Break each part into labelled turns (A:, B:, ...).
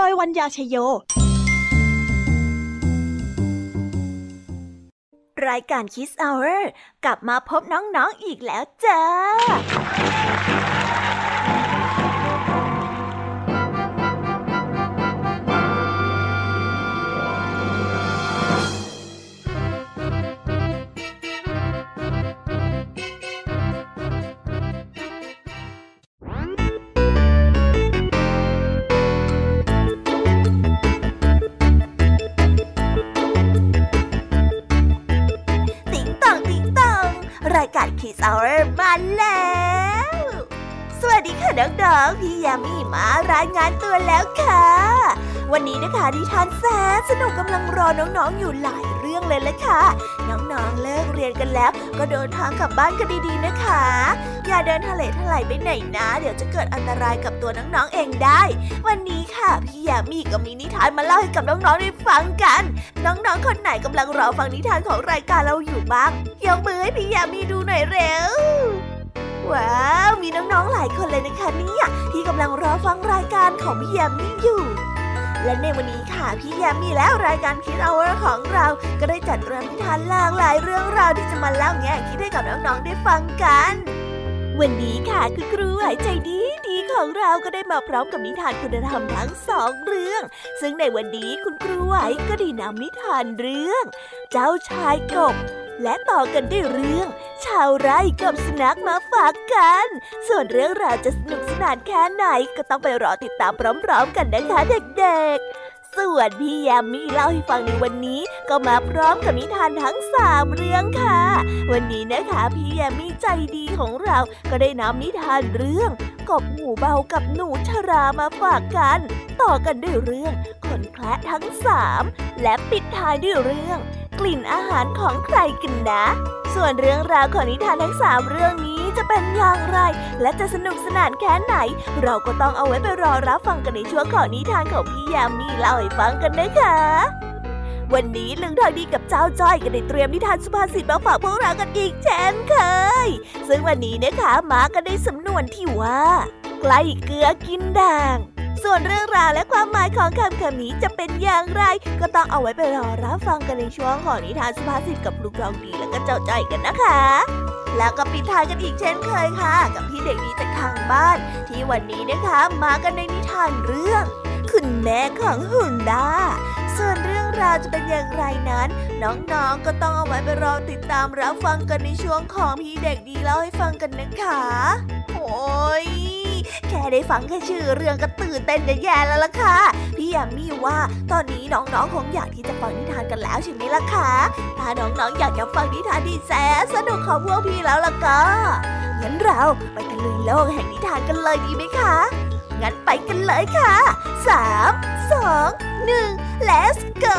A: ดยวัญญาชยโย รายการ Kids Hour กลับมาพบน้องๆออีกแล้วจ้า มาแล้ว สวัสดีค่ะน้องๆ พี่ยามีมารายงานตัวแล้วค่ะ วันนี้นะคะดิทานแสนสนุกกำลังรอน้องๆอยู่หลาย รื่องเลยละค่ะ น้องๆเลิกเรียนกันแล้ว ก็เดินทางกลับบ้านกันดีๆนะคะ อย่าเดินทะเลทลายไปไหนนะ เดี๋ยวจะเกิดอันตรายกับตัวน้องๆเองได้ วันนี้ค่ะพี่ยามีก็มีนิทานมาเล่าให้กับน้องๆได้ฟังกัน น้องๆคนไหนกำลังรอฟังนิทานของรายการเราอยู่บ้างยกมือให้พี่ยามีดูหน่อยเร็วว้าว มีน้องๆหลายคนเลยนะคะเนี่ยที่กำลังรอฟังรายการของพี่ยามีอยู่ และในวันนี้ค่ะพี่ยามีแล้วรายการคิดเอาของเรา ก็ได้จัดเตรียมนิทานหลากหลายเรื่องราวที่จะมาเล่าแง่คิดให้กับน้องๆได้ฟังกัน วันนี้ค่ะคือครูหายใจดีดีของเราก็ได้มาพร้อมกับนิทานคุณธรรมทั้งสองเรื่อง ซึ่งในวันนี้คุณครูไหวก็ได้นำนิทานเรื่อง เจ้าชายกบ และต่อกันด้วยเรื่อง ชาวไร่กับสุนัขมาฝากกัน ส่วนเรื่องราวจะสนุกสนานแค่ไหนก็ต้องไปรอติดตามพร้อมๆ กันนะคะเด็กๆ ส่วนพี่ยามีเล่าให้ฟังในวันนี้ ก็มาพร้อมกับนิทานทั้งสามเรื่องค่ะ วันนี้นะคะพี่ยามีใจดีของเราก็ได้นำนิทานเรื่องกบหูเบากับหนูชรามาฝากกัน ต่อกันด้วยเรื่องคนแคละทั้งสามและปิดท้ายด้วยเรื่อง กลิ่นอาหารของใครกันนะ ส่วนเรื่องราวของนิทานทั้งสามเรื่องนี้จะเป็นอย่างไร และจะสนุกสนานแค่ไหน เราก็ต้องเอาไว้ไปรอรับฟังกันในช่วงของนิทานของพี่ยามีเล่าให้ฟังกันนะคะวันนี้ลุงทองดีกับเจ้าจ้อยก็ได้เตรียมนิทานสุภาษิตมาฝากพวกเรากันอีกเช่นเคย ซึ่งวันนี้นะคะมากันในสำนวนที่ว่า ใกล้เกลือกินด่าง ส่วนเรื่องราวและความหมายของคำคำนี้จะเป็นอย่างไร ก็ต้องเอาไว้ไปรอรับฟังกันในช่วงของนิทานสุภาษิตกับลูกรองดีและก็เจ้าใจกันนะคะ แล้วก็ปิดท้ายกันอีกเช่นเคยค่ะ กับพี่เด็กดีจากทางบ้าน ที่วันนี้นะคะมากันในนิทานเรื่อง คุณแม่ของหุ่นดาส่วนเรื่องราวจะเป็นอย่างไรนั้น น้องๆก็ต้องเอาไว้ไปรอติดตามรับฟังกันในช่วงของพี่เด็กดีเล่าให้ฟังกันนะคะโอ้ย แค่ได้ฟังแค่ชื่อเรื่องก็ตื่นเต้นจะแย่แล้วล่ะค่ะ พี่ยามีว่าตอนนี้น้องๆคงอยากที่จะฟังนิทานกันแล้วใช่ไหมล่ะคะถ้าน้องๆอยากจะฟังนิทานที่แสนสนุกของพวกพี่แล้วล่ะก็งั้นเราไปตะลุยโลกแห่งนิทานกันเลยดีไหมคะ งั้นไปกันเลยค่ะสามสองหนึ่ง let's go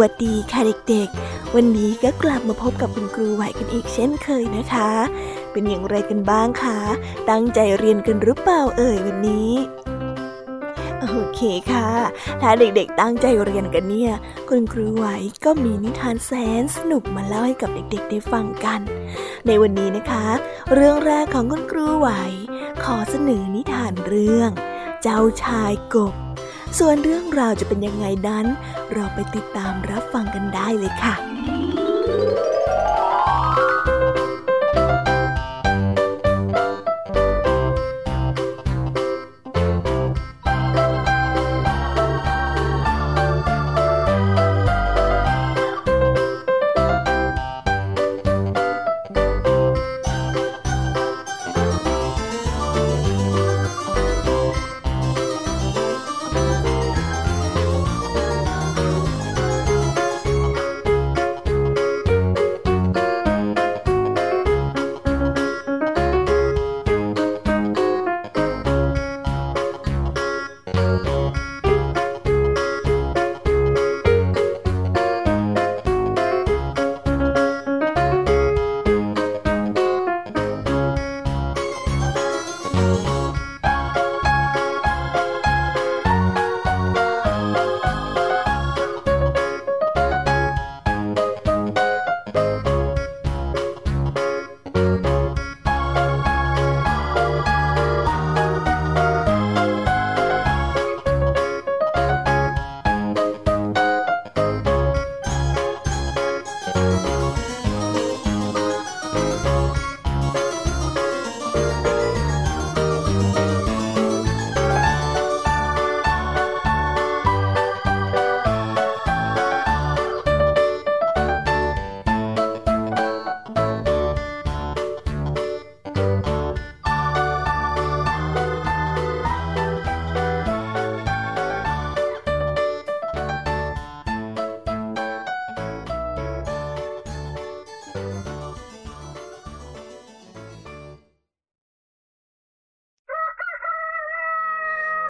A: วัสดีค่ะเด็กๆ วันนี้ก็กลับมาพบกับคุณครูไหวกันอีกเช่นเคยนะคะ เป็นอย่างไรกันบ้างคะ ตั้งใจเรียนกันหรือเปล่าเอ่ยวันนี้ โอเคค่ะ ถ้าเด็กๆตั้งใจเรียนกันเนี่ย คุณครูไหวก็มีนิทานแสนสนุกมาเล่าให้กับเด็กๆได้ฟังกัน ในวันนี้นะคะ เรื่องแรกของคุณครูไหว ขอเสนอนิทานเรื่อง เจ้าชายกบ ส่วนเรื่องราวจะเป็นยังไงนั้น เราไปติดตามรับฟังกันได้เลยค่ะ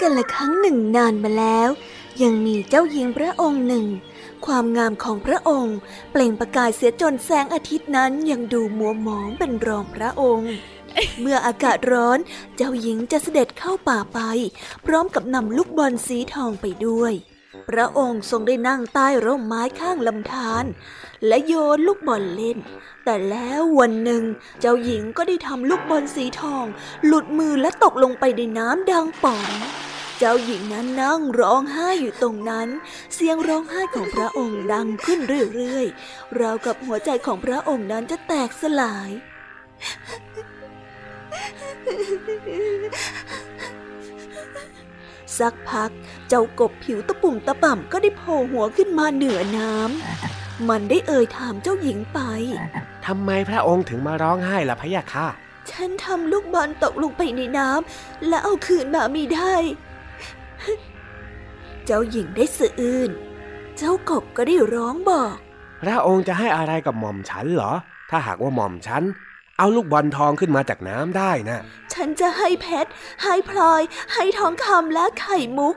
A: กันละครั้งหนึ่งนานมาแล้ว ยังมีเจ้าหญิงพระองค์หนึ่ง ความงามของพระองค์ เปล่งประกายเสียจนแสงอาทิตย์นั้นยังดูมัวหมองเป็นรองพระองค์ เมื่ออากาศร้อน เจ้าหญิงจะเสด็จเข้าป่าไป พร้อมกับนำลูกบอลสีทองไปด้วย พระองค์ทรงได้นั่งใต้ร่มไม้ข้างลำธารและโยนลูกบอลเล่น แต่แล้ววันหนึ่ง เจ้าหญิงก็ได้ทำลูกบอลสีทอง หลุดมือและตกลงไปในน้ำดังป๋อง เจ้าหญิงนั้นนั่งร้องไห้อยู่ตรงนั้น เสียงร้องไห้ของพระองค์ดังขึ้นเรื่อยๆ ราวกับหัวใจของพระองค์นั้นจะแตกสลาย สักพักเจ้ากบผิวตะปุ่มตะป่ำก็ได้โผล่หัวขึ้นมาเหนือน้ำ มันได้เอ่ยถามเจ้าหญิงไป
B: ทำไมพระองค์ถึงมาร้องไห้ล่ะพะยะค่ะ
A: ฉันทำลูกบอลตกลงไปในน้ำและเอาคืนมาไม่ได้ เจ้าหญิงได้สะอื้น เจ้ากบก็ได้ร้องบอก
B: พระองค์จะให้อะไรกับหม่อมฉันเหรอ ถ้าหากว่าหม่อมฉัน เอาลูกบอลทองขึ้นมาจากน้ำได้นะ
A: ฉันจะให้เพชร ให้พลอย ให้ทองคำและไข่มุก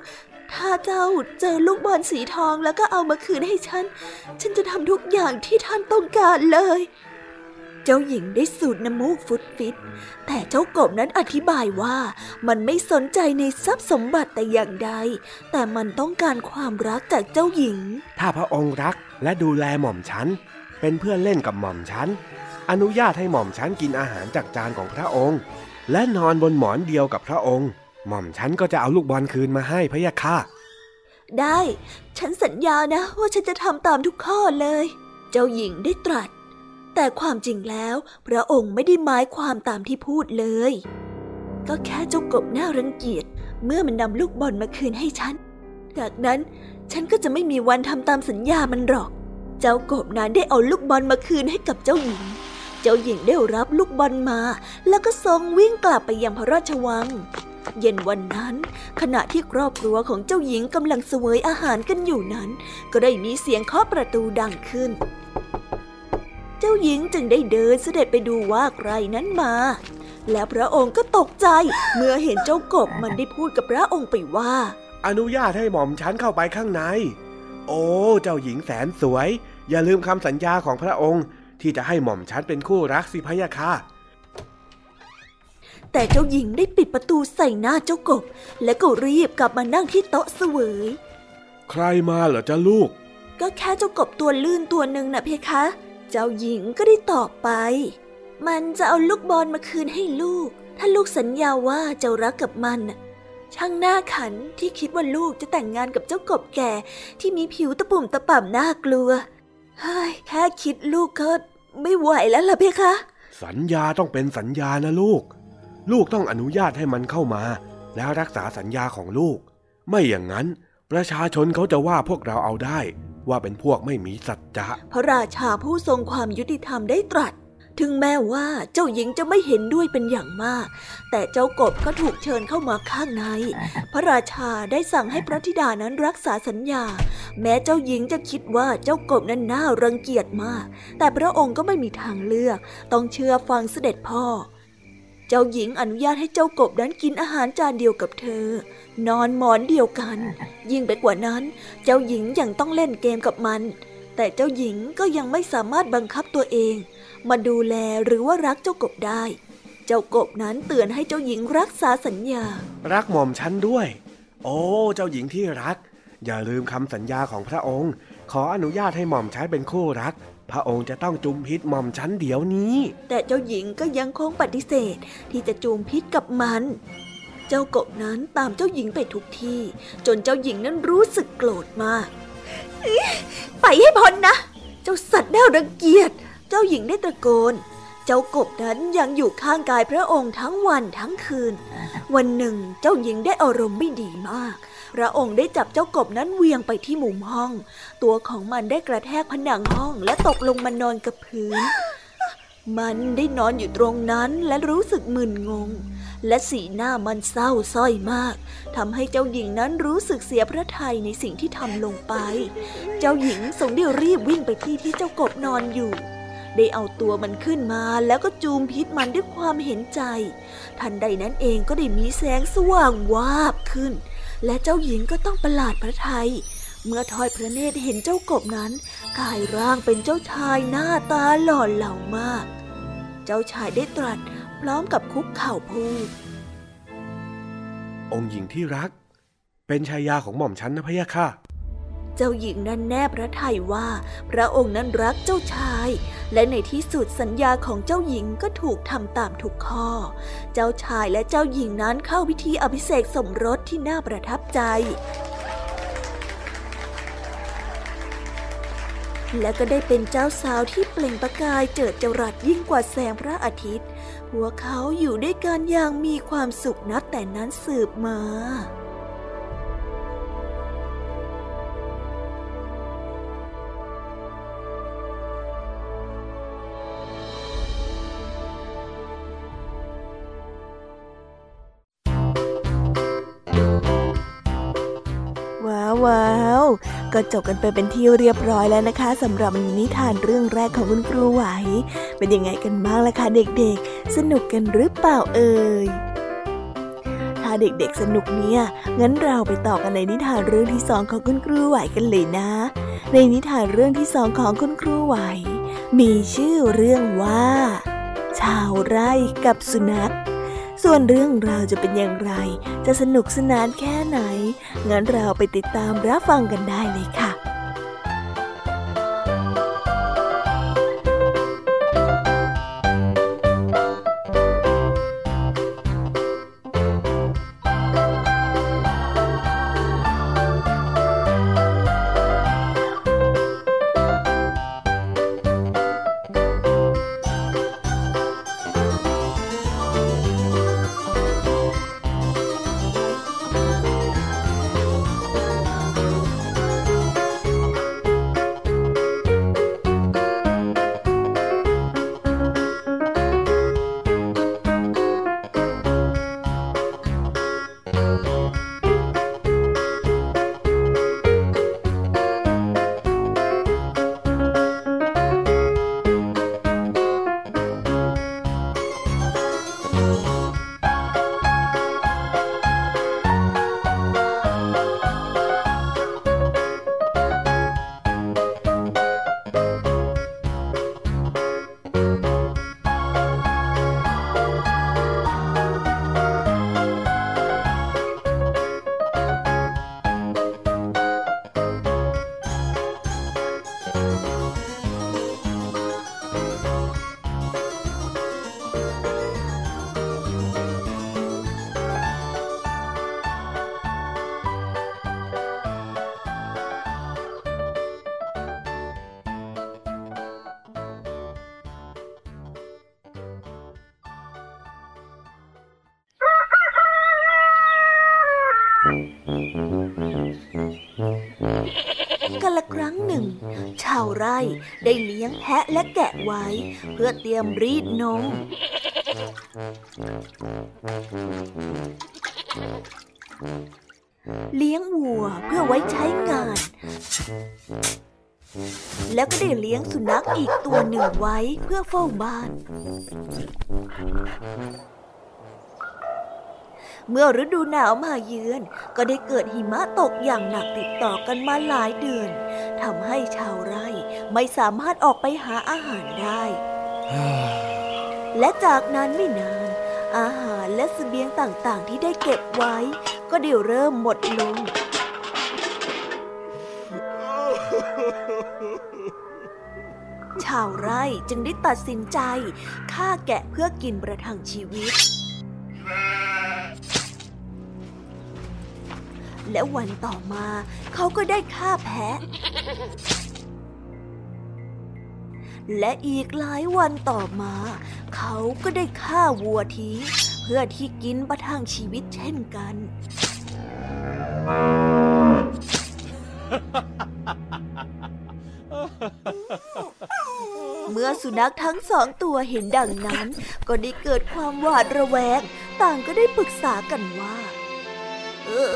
A: ถ้าเจ้าเจอลูกบอลสีทองแล้วก็เอามาคืนให้ฉัน ฉันจะทำทุกอย่างที่ท่านต้องการเลย เจ้าหญิงได้สูดน้ำมูกฟุดฟิต แต่เจ้ากบนั้นอธิบายว่ามันไม่สนใจในทรัพย์สมบัติแต่อย่างใด แต่มันต้องการความรักจากเจ้าหญิง
B: ถ้าพระองค์รักและดูแลหม่อมฉัน เป็นเพื่อนเล่นกับหม่อมฉัน อนุญาตให้หม่อมฉันกินอาหารจากจานของพระองค์ และนอนบนหมอนเดียวกับพระองค์ หม่อมฉันก็จะเอาลูกบอลคืนมาให้พะยะค่ะ
A: ได้ ฉันสัญญานะว่าฉันจะทำตามทุกข้อเลย เจ้าหญิงได้ตรัส แต่ความจริงแล้ว พระองค์ไม่ได้หมายความตามที่พูดเลย ก็แค่เจ้ากบน่ารังเกียจเมื่อมันนำลูกบอลมาคืนให้ฉัน จากนั้นฉันก็จะไม่มีวันทำตามสัญญามันหรอก เจ้ากบนั้นได้เอาลูกบอลมาคืนให้กับเจ้าหญิง เจ้าหญิงได้รับลูกบอลมา แล้วก็ทรงวิ่งกลับไปยังพระราชวัง เย็นวันนั้น ขณะที่ครอบครัวของเจ้าหญิงกำลังเสวยอาหารกันอยู่นั้น ก็ได้มีเสียงเคาะประตูดังขึ้น จ้าหญิงจึงได้เดินเสด็จไปดูว่าใครนั้นมา และพระองค์ก็ตกใจ เมื่อเห็นเจ้ากบมันได้พูดกับพระองค์ไปว่า
B: อนุญาตให้หม่อมฉันเข้าไปข้างใน โอ้ เจ้าหญิงแสนสวย อย่าลืมคำสัญญาของพระองค์ ที่จะให้หม่อมฉันเป็นคู่รักสิพะยะค่ะ
A: แต่เจ้าหญิงได้ปิดประตูใส่หน้าเจ้ากบ และก็รีบกลับมานั่งที่โต๊ะเสวย
B: ใครมาเหรอจ้าลูก
A: ก็แค่เจ้ากบตัวลื่นตัวหนึ่งนะเพคะ เจ้าหญิงก็ได้ตอบไป มันจะเอาลูกบอลมาคืนให้ลูก ถ้าลูกสัญญาว่าจะรักกับมันช่างน่าขันที่คิดว่าลูกจะแต่งงานกับเจ้ากบแก่ ที่มีผิวตะปุ่มตะป่ำน่ากลัว เฮ้ยแค่คิดลูกก็ไม่ไหวแล้วล่ะเพคะ
B: สัญญาต้องเป็นสัญญานะลูก ลูกต้องอนุญาตให้มันเข้ามา แล้วรักษาสัญญาของลูก ไม่อย่างนั้น ประชาชนเขาจะว่าพวกเราเอาได้ว่าเป็นพวกไม่มีสัจจะ
A: พระราชาผู้ทรงความยุติธรรมได้ตรัส ถึงแม้ว่าเจ้าหญิงจะไม่เห็นด้วยเป็นอย่างมาก แต่เจ้ากบก็ถูกเชิญเข้ามาข้างใน พระราชาได้สั่งให้พระธิดานั้นรักษาสัญญา แม้เจ้าหญิงจะคิดว่าเจ้ากบนั้นน่ารังเกียจมาก แต่พระองค์ก็ไม่มีทางเลือก ต้องเชื่อฟังเสด็จพ่อ เจ้าหญิงอนุญาตให้เจ้ากบนั้นกินอาหารจานเดียวกับเธอ นอนหมอนเดียวกัน ยิ่งไปกว่านั้น เจ้าหญิงยังต้องเล่นเกมกับมัน แต่เจ้าหญิงก็ยังไม่สามารถบังคับตัวเอง มาดูแลหรือว่ารักเจ้ากบได้ เจ้ากบนั้นเตือนให้เจ้าหญิงรักษาสัญญา
B: รักหม่อมฉันด้วย โอ้เจ้าหญิงที่รัก อย่าลืมคำสัญญาของพระองค์ ขออนุญาตให้หม่อมใช้เป็นคู่รัก พระองค์จะต้องจุมพิษหม่อมฉันเดี๋ยวนี้
A: แต่เจ้าหญิงก็ยังคงปฏิเสธที่จะจูมพิษกับมัน เจ้ากบนั้นตามเจ้าหญิงไปทุกที่ จนเจ้าหญิงนั้นรู้สึกโกรธมาก ไปให้พ้นนะ เจ้าสัตว์น่ารังเกียจ เจ้าหญิงได้ตะโกน เจ้ากบนั้นยังอยู่ข้างกายพระองค์ทั้งวันทั้งคืน วันหนึ่งเจ้าหญิงได้อารมณ์ไม่ดีมาก พระองค์ได้จับเจ้ากบนั้นเวียงไปที่มุมห้อง ตัวของมันได้กระแทกผนังห้องและตกลงมานอนกับพื้น มันได้นอนอยู่ตรงนั้นและรู้สึกมึนงง และสีหน้ามันเศร้าส้อยมากทำให้เจ้าหญิงนั้นรู้สึกเสียพระทัยในสิ่งที่ทำลงไป เจ้าหญิงทรงได้รีบวิ่งไปที่ที่เจ้ากบนอนอยู่ได้เอาตัวมันขึ้นมาแล้วก็จูมพิษมันด้วยความเห็นใจ ทันใดนั้นเองก็ได้มีแสงสว่างวาบขึ้น และเจ้าหญิงก็ต้องประหลาดพระทัยเมื่อทอยพระเนตรเห็นเจ้ากบนั้นกายร่างเป็นเจ้าชายหน้าตาหล่อเหลามาก เจ้าชายได้ตรัสพร้อมกับคุกเข่าพูด
B: องค์หญิงที่รัก เป็นชายาของหม่อมฉันนะพะยะค่ะ
A: เจ้าหญิงนั้นแนบพระทัยว่า พระองค์นั้นรักเจ้าชาย และในที่สุดสัญญาของเจ้าหญิงก็ถูกทำตามทุกข้อ เจ้าชายและเจ้าหญิงนั้นเข้าพิธีอภิเษกสมรสที่น่าประทับใจและก็ได้เป็นเจ้าสาวที่เปล่งประกายเจิดจรัสยิ่งกว่าแสงพระอาทิตย์ พวกเขาอยู่ด้วยกันอย่างมีความสุขนับแต่นั้นสืบมา
C: ก็จบกันไปเป็นที่เรียบร้อยแล้วนะคะสำหรับนิทานเรื่องแรกของคุณครูไหว เป็นยังไงกันบ้างล่ะคะเด็กๆ สนุกกันหรือเปล่าเอ่ยถ้าเด็กๆสนุกเนี่ย งั้นเราไปต่อกันในนิทานเรื่องที่สองของคุณครูไหวกันเลยนะ ในนิทานเรื่องที่สองของคุณครูไหว มีชื่อเรื่องว่า ชาวไร่กับสุนัข ส่วนเรื่องราวจะเป็นอย่างไร จะสนุกสนานแค่ไหน งั้นเราไปติดตามรับฟังกันได้เลยค่ะ
A: กันละครั้งหนึ่ง ชาวไร่ได้เลี้ยงแพะและแกะไว้ เพื่อเตรียมรีดนม เลี้ยงวัวเพื่อไว้ใช้งาน แล้วก็ได้เลี้ยงสุนัขอีกตัวหนึ่งไว้เพื่อเฝ้าบ้าน เมื่อฤดูหนาวมาเยือน ก็ได้เกิดหิมะตกอย่างหนักติดต่อกันมาหลายเดือนทำให้ชาวไร่ไม่สามารถออกไปหาอาหารได้ และจากนั้นไม่นาน อาหารและเสบียงต่างๆ ที่ได้เก็บไว้ ก็ได้เริ่มหมดลงชาวไร่จึงได้ตัดสินใจฆ่าแกะเพื่อกินประทังชีวิต และวันต่อมาเขาก็ได้ฆ่าแพะ และอีกหลายวันต่อมา เขาก็ได้ฆ่าวัวทิ้งเพื่อที่กินประทังชีวิตเช่นกัน เมื่อสุนัขทั้งสองตัวเห็นดังนั้น ก็ได้เกิดความหวาดระแวง ต่างก็ได้ปรึกษากันว่า เออ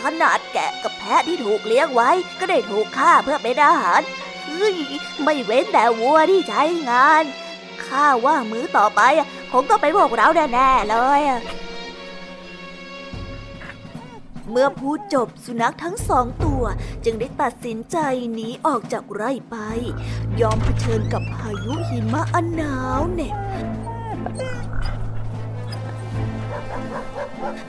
A: ขนาดแกะกับแพะที่ถูกเลี้ยงไว้ ก็ได้ถูกฆ่าเพื่อเป็นอาหารเฮ้ยไม่เว้นแต่วัวที่ใช้งานข้าว่ามื้อต่อไปอะคงต้องเป็นพวกเราแน่ๆเลยอะ เมื่อพูดจบสุนัขทั้งสองตัวจึงได้ตัดสินใจหนีออกจากไร่ไป ยอมเผชิญกับพายุหิมะอันหนาวเหน็บ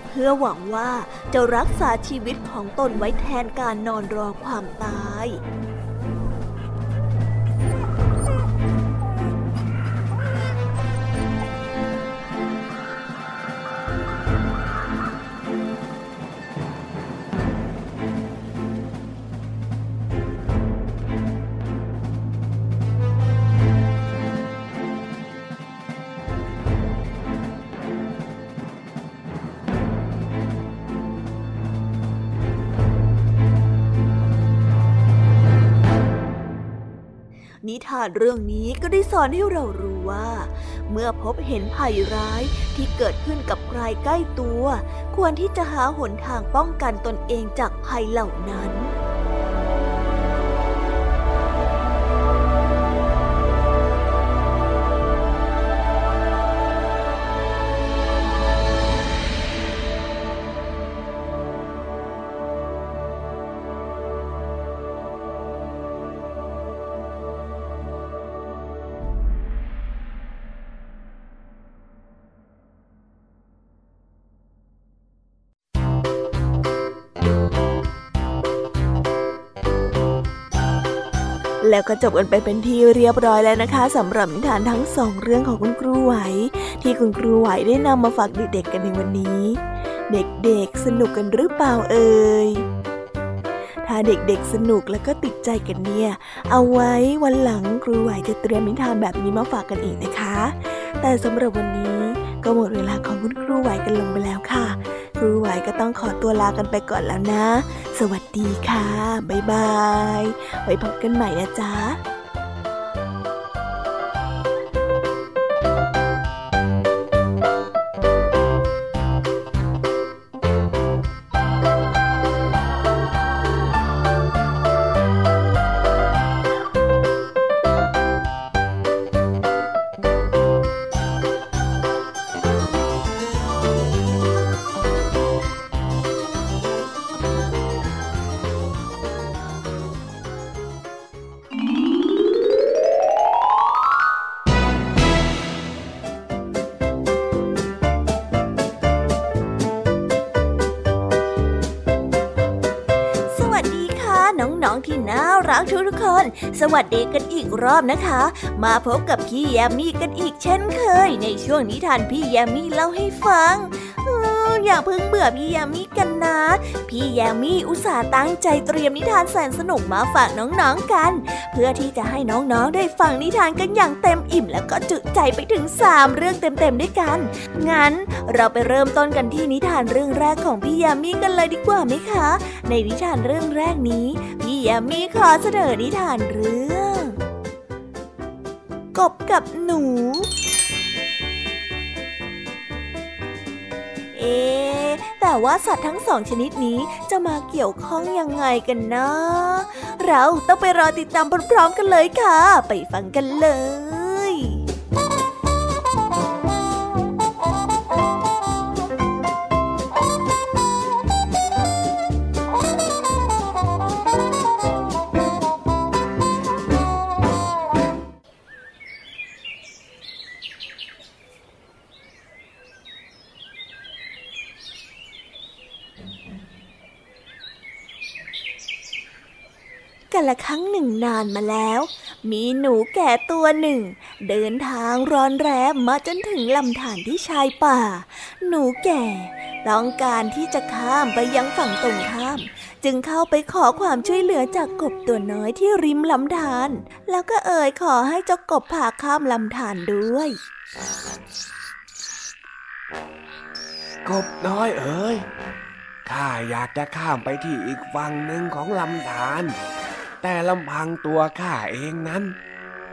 A: เพื่อหวังว่าจะรักษาชีวิตของตนไว้แทนการนอนรอความตายานเรื่องนี้ก็ได้สอนให้เรารู้ว่า เมื่อพบเห็นภัยร้ายที่เกิดขึ้นกับใครใกล้ตัว ควรที่จะหาหนทางป้องกันตนเองจากภัยเหล่านั้น
C: แล้วก็จบกันไปเป็นที่เรียบร้อยแล้วนะคะสำหรับนิทานทั้งสองเรื่องของคุณครูไหว ที่คุณครูไหวได้นำมาฝากเด็กๆกันในวันนี้ เด็กๆสนุกกันหรือเปล่าเอ่ยถ้าเด็กๆสนุกแล้วก็ติดใจกันเนี่ย เอาไว้วันหลังครูไหวจะเตรียมนิทานแบบนี้มาฝากกันอีกนะคะ แต่สำหรับวันนี้ก็หมดเวลาของคุณครูไหวกันลงไปแล้วค่ะ รูไหวก็ต้องขอตัวลากันไปก่อนแล้วนะ สวัสดีค่ะ บ๊ายบาย ไว้พบกันใหม่นะจ๊ะ
A: วัสดีกันอีกรอบนะคะ มาพบกับพี่แยมมี่กันอีกเช่นเคย ในช่วงนิทานพี่แยมมี่เล่าให้ฟังอออย่าเพิ่งเบื่อพี่แยมมี่กัน พี่ยามีอุตส่าห์ตั้งใจเตรียมนิทานแสนสนุกมาฝากน้องๆกัน เพื่อที่จะให้น้องๆได้ฟังนิทานกันอย่างเต็มอิ่ม แล้วก็จุใจไปถึง 3 เรื่องเต็มๆด้วยกัน งั้นเราไปเริ่มต้นกันที่นิทานเรื่องแรกของพี่ยามีกันเลยดีกว่าไหมคะ ในนิทานเรื่องแรกนี้ พี่ยามีขอเสนอนิทานเรื่อง กบกับหนู แต่ว่าสัตว์ทั้งสองชนิดนี้จะมาเกี่ยวข้องยังไงกันนะ เราต้องไปรอติดตามพร้อมๆกันเลยค่ะ ไปฟังกันเลย ละครั้งหนึ่งนานมาแล้ว มีหนูแก่ตัวหนึ่ง เดินทางร้อนแรมมาจนถึงลำธารที่ชายป่า หนูแก่ต้องการที่จะข้ามไปยังฝั่งตรงข้าม จึงเข้าไปขอความช่วยเหลือจากกบตัวน้อยที่ริมลำธารแล้วก็เอ่ยขอให้เจ้ากบพาข้ามลำธารด้วย
B: กบน้อยเอ๋ย ข้าอยากจะข้ามไปที่อีกฝั่งหนึ่งของลำธารแต่ลำพังตัวข้าเองนั้น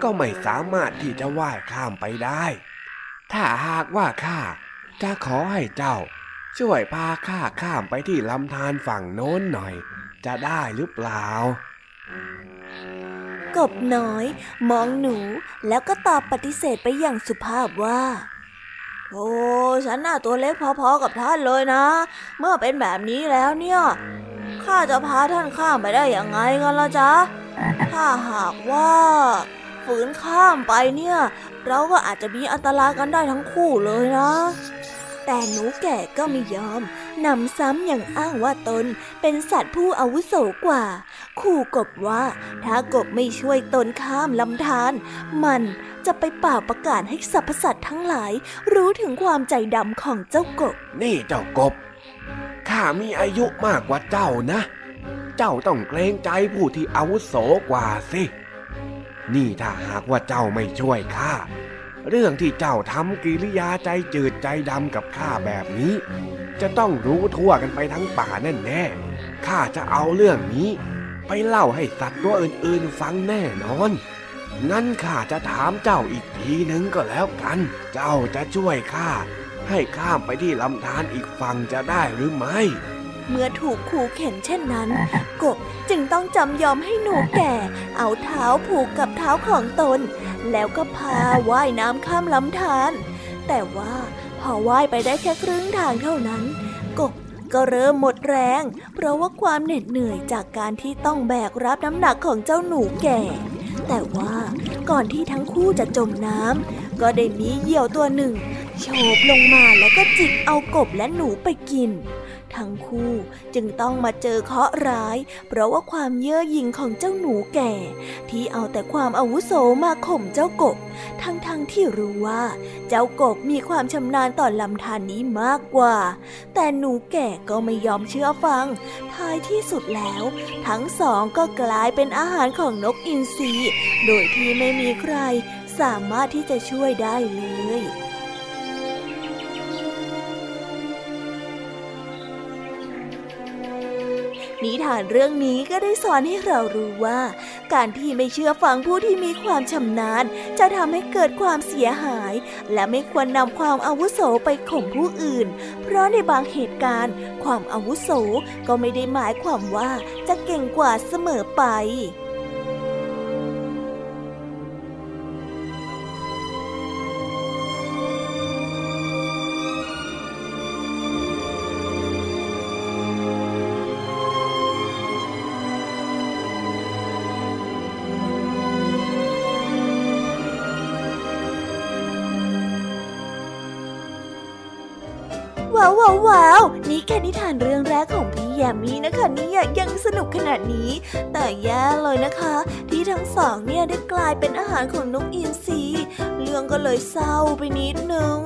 B: ก็ไม่สามารถที่จะว่ายข้ามไปได้ ถ้าหากว่าข้าจะขอให้เจ้า ช่วยพาข้าข้ามไปที่ลำธารฝั่งโน้นหน่อย จะได้หรือเปล่า
A: กบน้อย มองหนูแล้วก็ตอบปฏิเสธไปอย่างสุภาพว่า โอ้ฉันน่าตัวเล็กพอๆกับท่านเลยนะ เมื่อเป็นแบบนี้แล้วเนี่ยข้าจะพาท่านข้ามไปได้อย่างไงกันล่ะจ๊ะ ถ้าหากว่าฝืนข้ามไปเนี่ย เราก็อาจจะมีอันตรายกันได้ทั้งคู่เลยนะ แต่หนูแก่ก็ไม่ยอมนำซ้ำอย่างอ้างว่าตนเป็นสัตว์ผู้อาวุโสกว่า ขู่กบว่าถ้ากบไม่ช่วยตนข้ามลำธารมันจะไปเป่าประกาศให้สรรพสัตว์ทั้งหลาย รู้ถึงความใจดำของเจ้ากบ
B: นี่เจ้ากบ ข้ามีอายุมากกว่าเจ้านะ เจ้าต้องเกรงใจผู้ที่อาวุโสกว่าสิ นี่ถ้าหากว่าเจ้าไม่ช่วยข้าเรื่องที่เจ้าทำกิริยาใจจืดใจดำกับข้าแบบนี้ จะต้องรู้ทั่วกันไปทั้งป่าแน่แน่ข้าจะเอาเรื่องนี้ ไปเล่าให้สัตว์ตัวอื่นๆฟังแน่นอน งั้นข้าจะถามเจ้าอีกทีหนึ่งก็แล้วกัน เจ้าจะช่วยข้าให้ข้ามไปที่ลำธารอีกฝั่งจะได้หรือไม่
A: เมื่อถูกขู่เข็นเช่นนั้น กบจึงต้องจำยอมให้หนูแก่ เอาเท้าผูกกับเท้าของตน แล้วก็พาว่ายน้ำข้ามลำธารแต่ว่าพอว่ายไปได้แค่ครึ่งทางเท่านั้น กบ ก็เริ่มหมดแรง เพราะว่าความเหน็ดเหนื่อยจากการที่ต้องแบกรับน้ำหนักของเจ้าหนูแก่ แต่ว่าก่อนที่ทั้งคู่จะจมน้ำก็ได้มีเหยี่ยวตัวหนึ่งโฉบลงมาแล้วก็จิกเอากบและหนูไปกิน ทั้งคู่จึงต้องมาเจอเคราะห์ร้าย เพราะว่าความเย่อหยิ่งของเจ้าหนูแก่ ที่เอาแต่ความอาวุโสมาข่มเจ้ากบ ทั้งๆทที่รู้ว่า เจ้ากบมีความชำนาญต่อลำธารนนี้มากกว่า แต่หนูแก่ก็ไม่ยอมเชื่อฟัง ท้ายที่สุดแล้ว ทั้งสองก็กลายเป็นอาหารของนกอินทรีโดยที่ไม่มีใครสามารถที่จะช่วยได้เลย นิทานเรื่องนี้ก็ได้สอนให้เรารู้ว่า การที่ไม่เชื่อฟังผู้ที่มีความชำนาญ จะทำให้เกิดความเสียหาย และไม่ควรนำความอาวุโสไปข่มผู้อื่น เพราะในบางเหตุการณ์ ความอาวุโสก็ไม่ได้หมายความว่าจะเก่งกว่าเสมอไป นิทานเรื่องแรกของพี่แยมมี่นะคะเนี่ยยังสนุกขนาดนี้ แต่แย่เลยนะคะ ที่ทั้งสองเนี่ยได้กลายเป็นอาหารของนกอินทรีเรื่องก็เลยเศร้าไปนิดนึง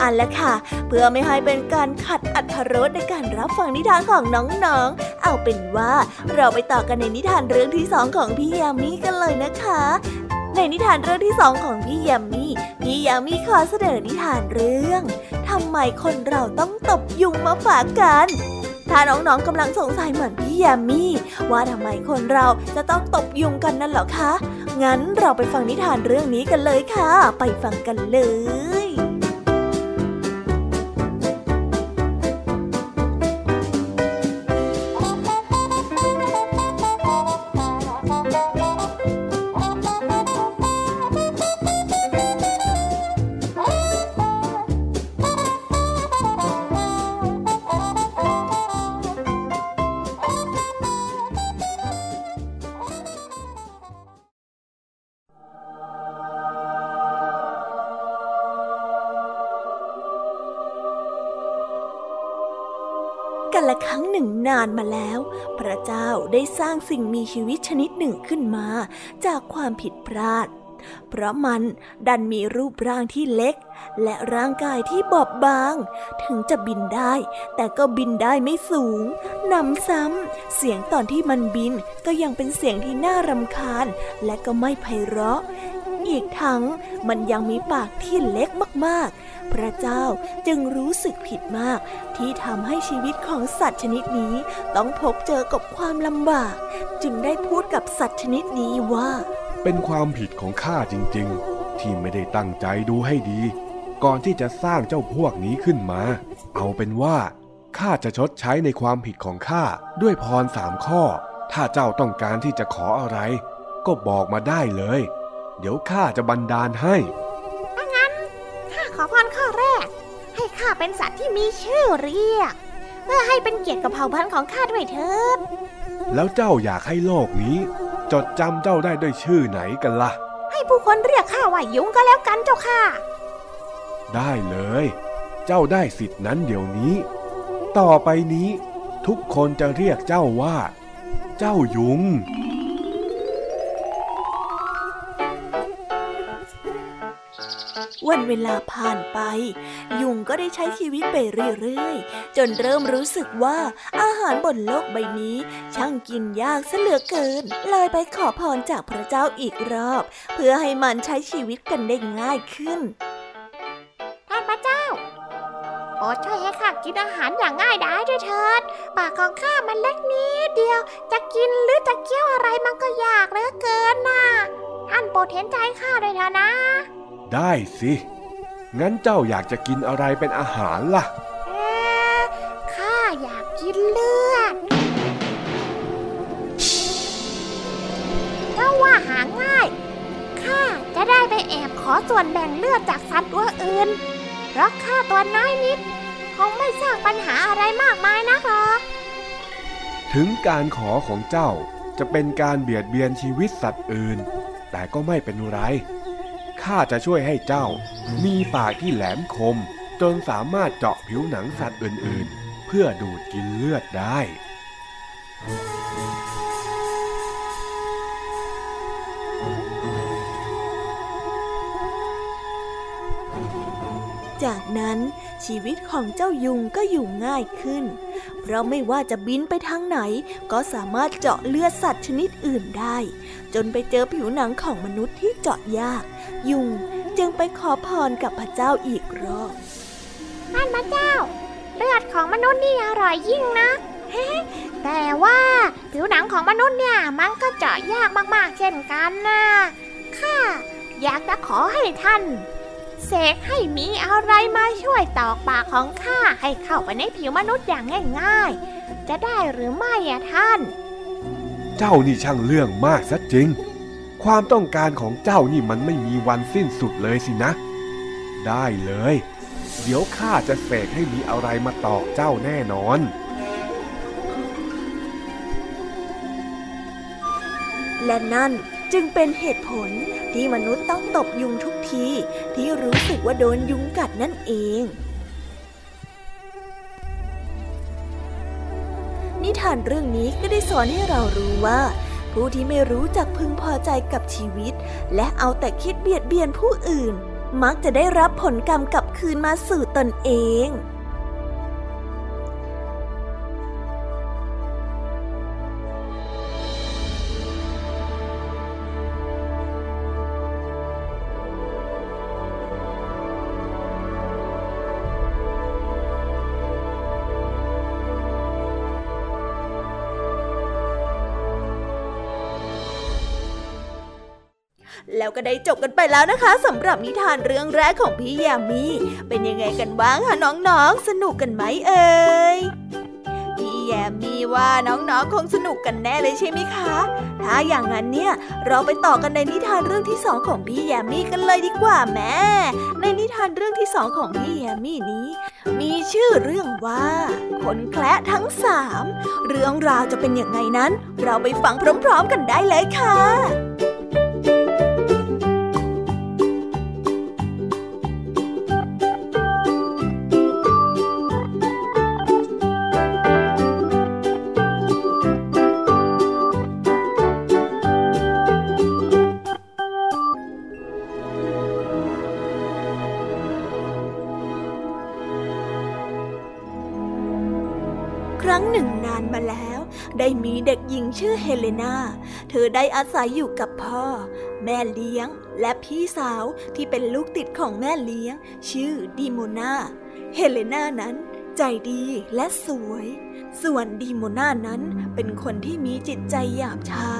A: อันละค่ะ เพื่อไม่ให้เป็นการขัดอัธรสในการรับฟังนิทานของน้องๆ เอาเป็นว่าเราไปต่อกันในนิทานเรื่องที่สองของพี่ยามีกันเลยนะคะ ในนิทานเรื่องที่สองของพี่ยามีพี่ยามีขอเสนอนิทานเรื่องทำไมคนเราต้องตบยุงมาฝากกัน ถ้าน้องๆกำลังสงสัยเหมือนพี่ยามีว่าทำไมคนเราจะต้องตบยุงกันนั่นหรอคะ งั้นเราไปฟังนิทานเรื่องนี้กันเลยค่ะ ไปฟังกันเลย ได้สร้างสิ่งมีชีวิตชนิดหนึ่งขึ้นมา จากความผิดพลาด เพราะมันดันมีรูปร่างที่เล็ก และร่างกายที่บอบบาง ถึงจะบินได้ แต่ก็บินได้ไม่สูงนำซ้ำเสียงตอนที่มันบินก็ยังเป็นเสียงที่น่ารำคาญ และก็ไม่ไพเราะ อีกทั้งมันยังมีปากที่เล็กมากๆ พระเจ้าจึงรู้สึกผิดมาก ที่ทำให้ชีวิตของสัตว์ชนิดนี้ต้องพบเจอกับความลำบาก จึงได้พูดกับสัตว์ชนิดนี้ว่า
B: เป็นความผิดของข้าจริงๆ ที่ไม่ได้ตั้งใจดูให้ดี ก่อนที่จะสร้างเจ้าพวกนี้ขึ้นมา เอาเป็นว่าข้าจะชดใช้ในความผิดของข้าด้วยพรสามข้อ ถ้าเจ้าต้องการที่จะขออะไร ก็บอกมาได้เลย เดี๋ยวข้าจะบันดาลให้
D: ขอพรข้อแรก ให้ข้าเป็นสัตว์ที่มีชื่อเรียก เพื่อให้เป็นเกียรติกับเผ่าพันธุ์ของข้าด้วยเถิด
B: แล้วเจ้าอยากให้โลกนี้ จดจำเจ้าได้ด้วยชื่อไหนกันละ่ะ
D: ให้ผู้คนเรียกข้าว่ายุงก็แล้วกันเจ้าค่ะ
B: ได้เลย เจ้าได้สิทธินั้นเดี๋ยวนี้ ต่อไปนี้ ทุกคนจะเรียกเจ้าว่า เจ้ายุง
A: วันเวลาผ่านไป ยุงก็ได้ใช้ชีวิตไปเรื่อยๆ จนเริ่มรู้สึกว่าอาหารบนโลกใบนี้ ช่างกินยากซะเสลือเกิน เลยไปขอพรจากพระเจ้าอีกรอบ เพื่อให้มันใช้ชีวิตกันได้ง่ายขึ้น
D: ท่านพระเจ้าโปรดช่วยให้ข้ากินอาหารอย่างง่ายดายด้วยเถิด ปากของข้ามันเล็กนิดเดียว จะกินหรือจะเคี้ยวอะไรมันก็ยากเหลือเกินน่ะท่านโปรดเห็นใจข้าด้วยเถอะนะ
B: ได้สิ งั้นเจ้าอยากจะกินอะไรเป็นอาหารล่ะ
D: ข้าอยากกินเลือดถ้าว่าหาง่าย ข้าจะได้ไปแอบขอส่วนแบ่งเลือดจากสัตว์ตัวอื่น เพราะข้าตัวน้อยนิด คงไม่สร้างปัญหาอะไรมากมายนักหรอก
B: ถึงการขอของเจ้าจะเป็นการเบียดเบียนชีวิตสัตว์อื่น แต่ก็ไม่เป็นไร ข้าจะช่วยให้เจ้า มีปากที่แหลมคม จนสามารถเจาะผิวหนังสัตว์อื่นๆ เพื่อดูดกินเลือดได้
A: จากนั้นชีวิตของเจ้ายุงก็อยู่ง่ายขึ้น เพราะไม่ว่าจะบินไปทางไหน ก็สามารถเจาะเลือดสัตว์ชนิดอื่นได้ จนไปเจอผิวหนังของมนุษย์ที่เจาะยาก ยุงจึงไปขอพรกับพระเจ้าอีกรอบ
D: ท่านพระเจ้า เลือดของมนุษย์นี่อร่อยยิ่งนะแต่ว่าผิวหนังของมนุษย์เนี่ยมันก็เจาะยากมากๆ เช่นกันนะข้าอยากจะขอให้ท่าน เสกให้มีอะไรมาช่วยตอกปากของข้าให้เข้าไปในผิวมนุษย์อย่างง่ายๆ จะได้หรือไม่อะท่าน
B: เจ้านี่ช่างเรื่องมากซะจริง ความต้องการของเจ้านี่มันไม่มีวันสิ้นสุดเลยสินะ ได้เลย เดี๋ยวข้าจะเสกให้มีอะไรมาตอกเจ้าแน่นอน
A: และนั่น จึงเป็นเหตุผลที่มนุษย์ต้องตบยุงทุกที ที่รู้สึกว่าโดนยุงกัดนั่นเอง นิทานเรื่องนี้ก็ได้สอนให้เรารู้ว่า ผู้ที่ไม่รู้จักพึงพอใจกับชีวิต และเอาแต่คิดเบียดเบียนผู้อื่น มักจะได้รับผลกรรมกลับคืนมาสู่ตนเอง แล้วก็ได้จบกันไปแล้วนะคะสำหรับนิทานเรื่องแรกของพี่ยามีเป็นยังไงกันบ้างคะน้องๆ สนุกกันไหมเอ่ยพี่แยมมีว่าน้องๆคงสนุกกันแน่เลยใช่ไหมคะ ถ้าอย่างนั้นเนี่ยเราไปต่อกันในนิทานเรื่องที่สองของพี่แยมมี่กันเลยดีกว่าแม่ในนิทานเรื่องที่สองของพี่แยมมี่นี้ มีชื่อเรื่องว่าคนแคละทั้งสามเรื่องราวจะเป็นอย่างไงนั้น เราไปฟังพร้อม ๆ กันได้เลยค่ะ ชื่อเฮเลนา เธอได้อาศัยอยู่กับพ่อ แม่เลี้ยง และพี่สาวที่เป็นลูกติดของแม่เลี้ยง ชื่อดีโมนาเฮเลนานั้นใจดีและสวย ส่วนดีโมนานั้นเป็นคนที่มีจิตใจหยาบช้า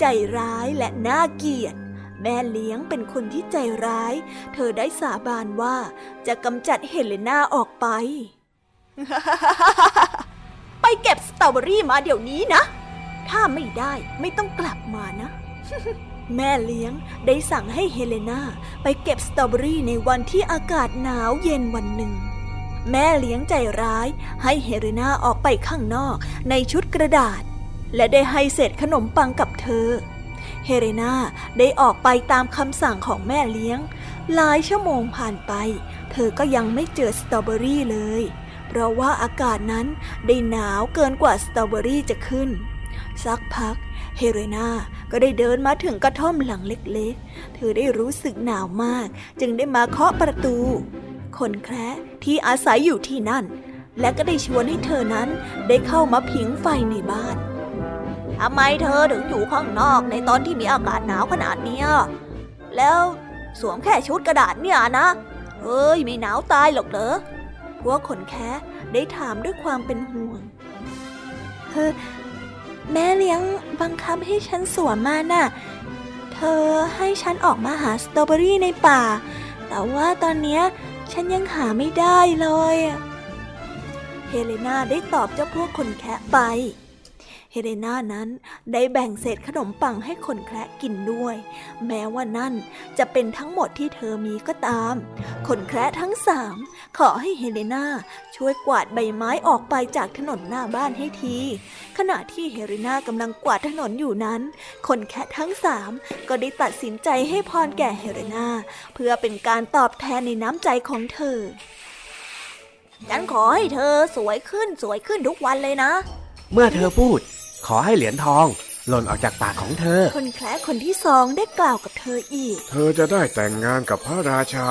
A: ใจร้ายและน่าเกลียดแม่เลี้ยงเป็นคนที่ใจร้าย เธอได้สาบานว่าจะกำจัดเฮเลนาออกไป ไปเก็บสตรอเบอรี่มาเดี๋ยวนี้นะ ถ้าไม่ได้ไม่ต้องกลับมานะ แม่เลี้ยงได้สั่งให้เฮเลนาไปเก็บสตรอเบอรี่ในวันที่อากาศหนาวเย็นวันหนึ่ง แม่เลี้ยงใจร้ายให้เฮเลนาออกไปข้างนอกในชุดกระดาษ และได้ให้เศษขนมปังกับเธอ เฮเลนาได้ออกไปตามคำสั่งของแม่เลี้ยง หลายชั่วโมงผ่านไป เธอก็ยังไม่เจอสตรอเบอรี่เลย เพราะว่าอากาศนั้นได้หนาวเกินกว่าสตรอเบอรี่จะขึ้น สักพัก เฮเรนาก็ได้เดินมาถึงกระท่อมหลังเล็กๆ เธอได้รู้สึกหนาวมาก จึงได้มาเคาะประตู คนแคร์ที่อาศัยอยู่ที่นั่น และก็ได้ชวนให้เธอนั้นได้เข้ามาผิงไฟในบ้านทำไมเธอถึงอยู่ข้างนอกในตอนที่มีอากาศหนาวขนาดนี้แล้วสวมแค่ชุดกระดาษเนี่ยนะ เอ้ยไม่หนาวตายหรอกเหรอพวกขนแคะได้ถามด้วยความเป็นห่วงเธอ แม่เลี้ยงบังคับให้ฉันสวมมาน่ะ เธอให้ฉันออกมาหาสตรอเบอรี่ในป่า แต่ว่าตอนนี้ฉันยังหาไม่ได้เลย เฮเลนาได้ตอบเจ้าพวกคนแคะไป เฮเลนานั้นได้แบ่งเศษขนมปังให้คนแคระกินด้วย แม้ว่านั่นจะเป็นทั้งหมดที่เธอมีก็ตาม คนแคระทั้งสามขอให้เฮเลนาช่วยกวาดใบไม้ออกไปจากถนนหน้าบ้านให้ที ขณะที่เฮเลนากำลังกวาดถนนอยู่นั้น คนแคระทั้งสามก็ได้ตัดสินใจให้พรแก่เฮเลนาเพื่อเป็นการตอบแทนในน้ำใจของเธอฉันขอให้เธอสวยขึ้นสวยขึ้นทุกวันเลยนะ
B: เมื่อเธอพูด ขอให้เหรียญทอง หล่นออกจากปากของเธอ
A: คนแคร์คนที่สองได้กล่าวกับเธออีก
B: เธอจะได้แต่งงานกับพระราชา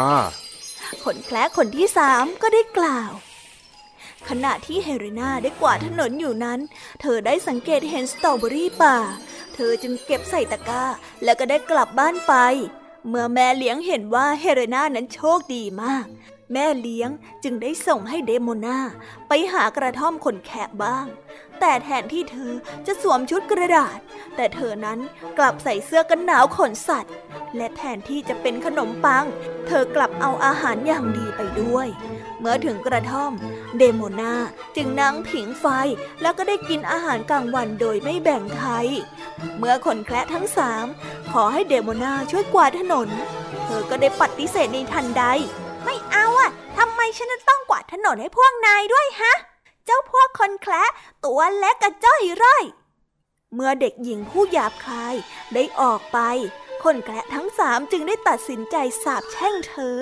A: คนแคร์คนที่สามก็ได้กล่าว ขณะที่เฮเรนาได้กวาดถนนอยู่นั้น เธอได้สังเกตเห็นสตรอเบอรี่ป่า เธอจึงเก็บใส่ตะกร้า แล้วก็ได้กลับบ้านไป เมื่อแม่เลี้ยงเห็นว่าเฮเรนานั้นโชคดีมากแม่เลี้ยงจึงได้ส่งให้เดโมนาไปหากระท่อมคนแคระบ้าง แต่แทนที่เธอจะสวมชุดกระดาษ แต่เธอนั้นกลับใส่เสื้อกันหนาวขนสัตว์ และแทนที่จะเป็นขนมปัง เธอกลับเอาอาหารอย่างดีไปด้วย เมื่อถึงกระท่อม เดโมนาจึงนั่งผิงไฟแล้วก็ได้กินอาหารกลางวันโดยไม่แบ่งใคร เมื่อคนแคระทั้งสามขอให้เดโมนาช่วยกวาดถนน เธอก็ได้ปฏิเสธในทันใด ไม่เอาอะทำไมฉันจะต้องกวาดถนนให้พวกนายด้วยฮะ เจ้าพวกคนแคละตัวเล็กกระจ้อยร่อย เมื่อเด็กหญิงผู้หยาบคายได้ออกไป คนแคละทั้งสามจึงได้ตัดสินใจสาบแช่งเธอ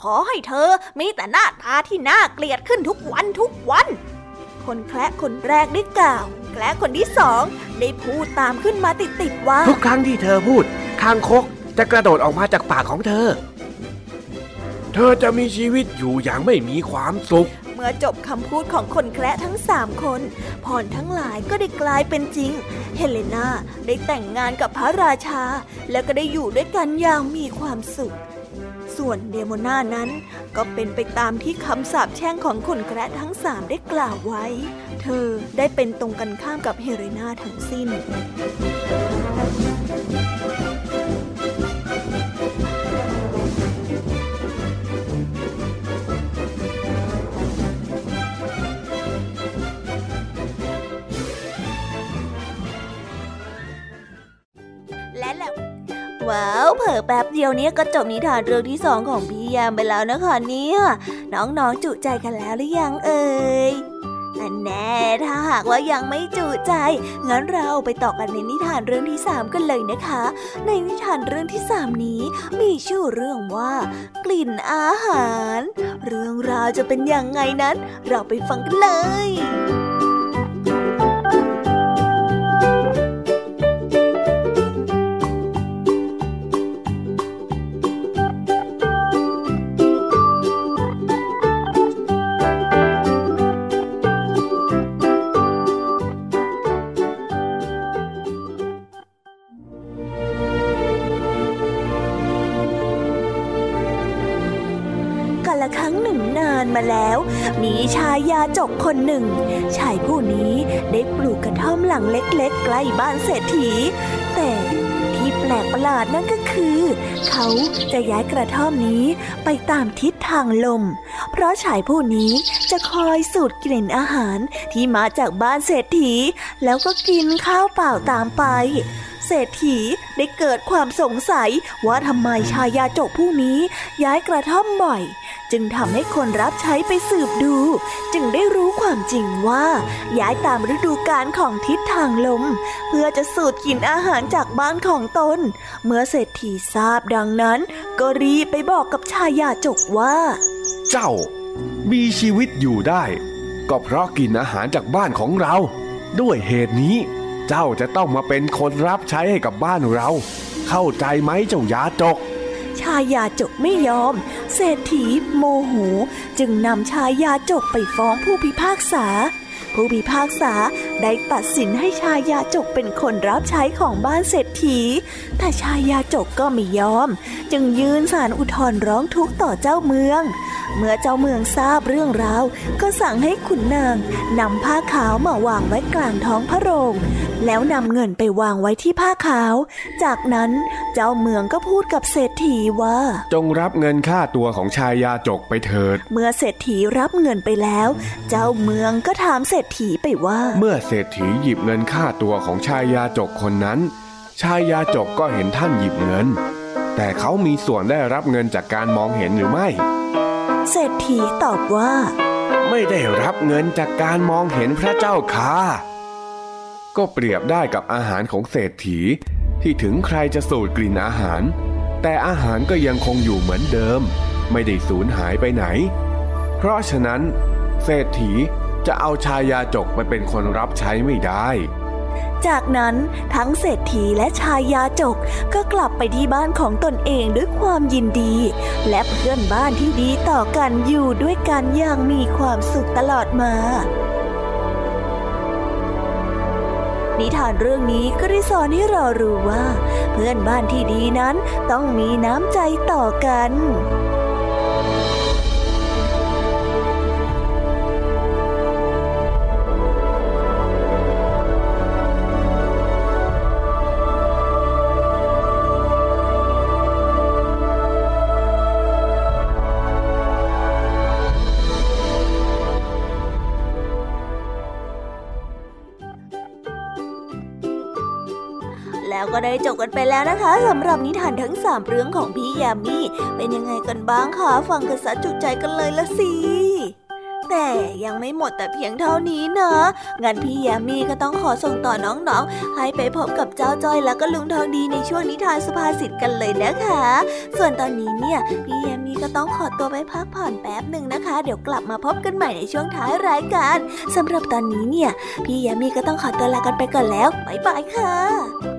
A: ขอให้เธอมีแต่หน้าตาที่น่าเกลียดขึ้นทุกวันทุกวัน คนแคละคนแรกได้กล่าว แคละคนที่สองได้พูดตามขึ้นมาติดๆว่า
B: ทุกครั้งที่เธอพูด คางคกจะกระโดดออกมาจากปากของเธอ เธอจะมีชีวิตอยู่อย่างไม่มีความสุข
A: เมื่อจบคำพูดของคนแคระทั้งสามคนพรทั้งหลายก็ได้กลายเป็นจริง เฮเลนาได้แต่งงานกับพระราชา และก็ได้อยู่ด้วยกันอย่างมีความสุข ส่วนเดโมนานั้นก็เป็นไปตามที่คำสาปแช่งของคนแคระทั้งสามได้กล่าวไว้ เธอได้เป็นตรงกันข้ามกับเฮเลนาทั้งสิ้น
E: ว้าว เผลอแป๊บเดียวเนี้ยก็จบนิทานเรื่องที่สองของพี่ยามไปแล้วนะคะเนี่ย น้องๆจุใจกันแล้วหรือยังเอ่ยอันแน่ถ้าหากว่ายังไม่จุใจ งั้นเราไปต่อกันในนิทานเรื่องที่สามกันเลยนะคะ ในนิทานเรื่องที่สามนี้มีชื่อเรื่องว่า กลิ่นอาหาร เรื่องราวจะเป็นยังไงนั้น เราไปฟังกันเลย
A: มาแล้ว มีชายยาจกคนหนึ่ง ชายผู้นี้ได้ปลูกกระท่อมหลังเล็กๆ ใกล้บ้านเศรษฐี แต่ที่แปลกประหลาดนั่นก็คือ เขาจะย้ายกระท่อมนี้ไปตามทิศทางลม เพราะชายผู้นี้จะคอยสูดกลิ่นอาหารที่มาจากบ้านเศรษฐี แล้วก็กินข้าวเปล่าตามไปเศรษฐีได้เกิดความสงสัยว่าทำไมชายาจกผู้นี้ย้ายกระท่อมบ่อย จึงทำให้คนรับใช้ไปสืบดู จึงได้รู้ความจริงว่า ย้ายตามฤดูกาลของทิศทางลม เพื่อจะสูดกินอาหารจากบ้านของตน เมื่อเศรษฐีทราบดังนั้น ก็รีบไปบอกกับชายาจกว่า
B: เจ้า มีชีวิตอยู่ได้ ก็เพราะกินอาหารจากบ้านของเรา ด้วยเหตุนี้ เจ้าจะต้องมาเป็นคนรับใช้ให้กับบ้านเรา เข้าใจไหมเจ้ายาจก
A: ชายาจกไม่ยอม เศรษฐีโมโห จึงนำชายาจกไปฟ้องผู้พิพากษา ผู้พิพากษาได้ตัดสินให้ชายาจกเป็นคนรับใช้ของบ้านเศรษฐี แต่ชายาจกก็ไม่ยอม จึงยืนสารอุทธรร้องทุกข์ต่อเจ้าเมือง เมื่อเจ้าเมืองทราบเรื่องราว ก็สั่งให้ขุนนางนำผ้าขาวมาวางไว้กลางท้องพระโรง แล้วนำเงินไปวางไว้ที่ผ้าขาว จากนั้นเจ้าเมืองก็พูดกับเศรษฐีว่า
B: จงรับเงินค่าตัวของชายยาจกไปเถิด
A: เมื่อเศรษฐีรับเงินไปแล้ว เจ้าเมืองก็ถามเศรษฐีไปว่า
B: เมื่อเศรษฐีหยิบเงินค่าตัวของชายยาจกคนนั้น ชายยาจกก็เห็นท่านหยิบเงิน แต่เขามีส่วนได้รับเงินจากการมองเห็นหรือไม่
A: เศรษฐีตอบว่า
B: ไม่ได้รับเงินจากการมองเห็นพระเจ้าค่ะ ก็เปรียบได้กับอาหารของเศรษฐี ที่ถึงใครจะสูดกลิ่นอาหาร แต่อาหารก็ยังคงอยู่เหมือนเดิม ไม่ได้สูญหายไปไหน เพราะฉะนั้น เศรษฐีจะเอาชายาจกไปเป็นคนรับใช้ไม่ได้
A: จากนั้นทั้งเศรษฐีและชายยาจกก็กลับไปที่บ้านของตนเองด้วยความยินดี และเพื่อนบ้านที่ดีต่อกันอยู่ด้วยกันอย่างมีความสุขตลอดมานิทานเรื่องนี้ก็ได้สอนให้เรารู้ว่า เพื่อนบ้านที่ดีนั้นต้องมีน้ำใจต่อกัน
E: ก็ได้จบกันไปแล้วนะคะสำหรับนิทานทั้งสามเรื่องของพี่ยามีเป็นยังไงกันบ้างคะฟังกันซะจุใจกันเลยละสิแต่ยังไม่หมดแต่เพียงเท่านี้นะงั้นพี่ยามีก็ต้องขอส่งต่อน้องๆ ให้ไปพบกับเจ้าจ้อยแล้วก็ลุงทองดีในช่วงนิทานสุภาษิตกันเลยนะคะ ส่วนตอนนี้เนี่ยพี่ยามีก็ต้องขอตัวไปพักผ่อนแป๊บหนึ่งนะคะ เดี๋ยวกลับมาพบกันใหม่ในช่วงท้ายรายการสำหรับตอนนี้เนี่ยพี่ยามีก็ต้องขอตัวลากันไปก่อนแล้วบ๊ายบายค่ะ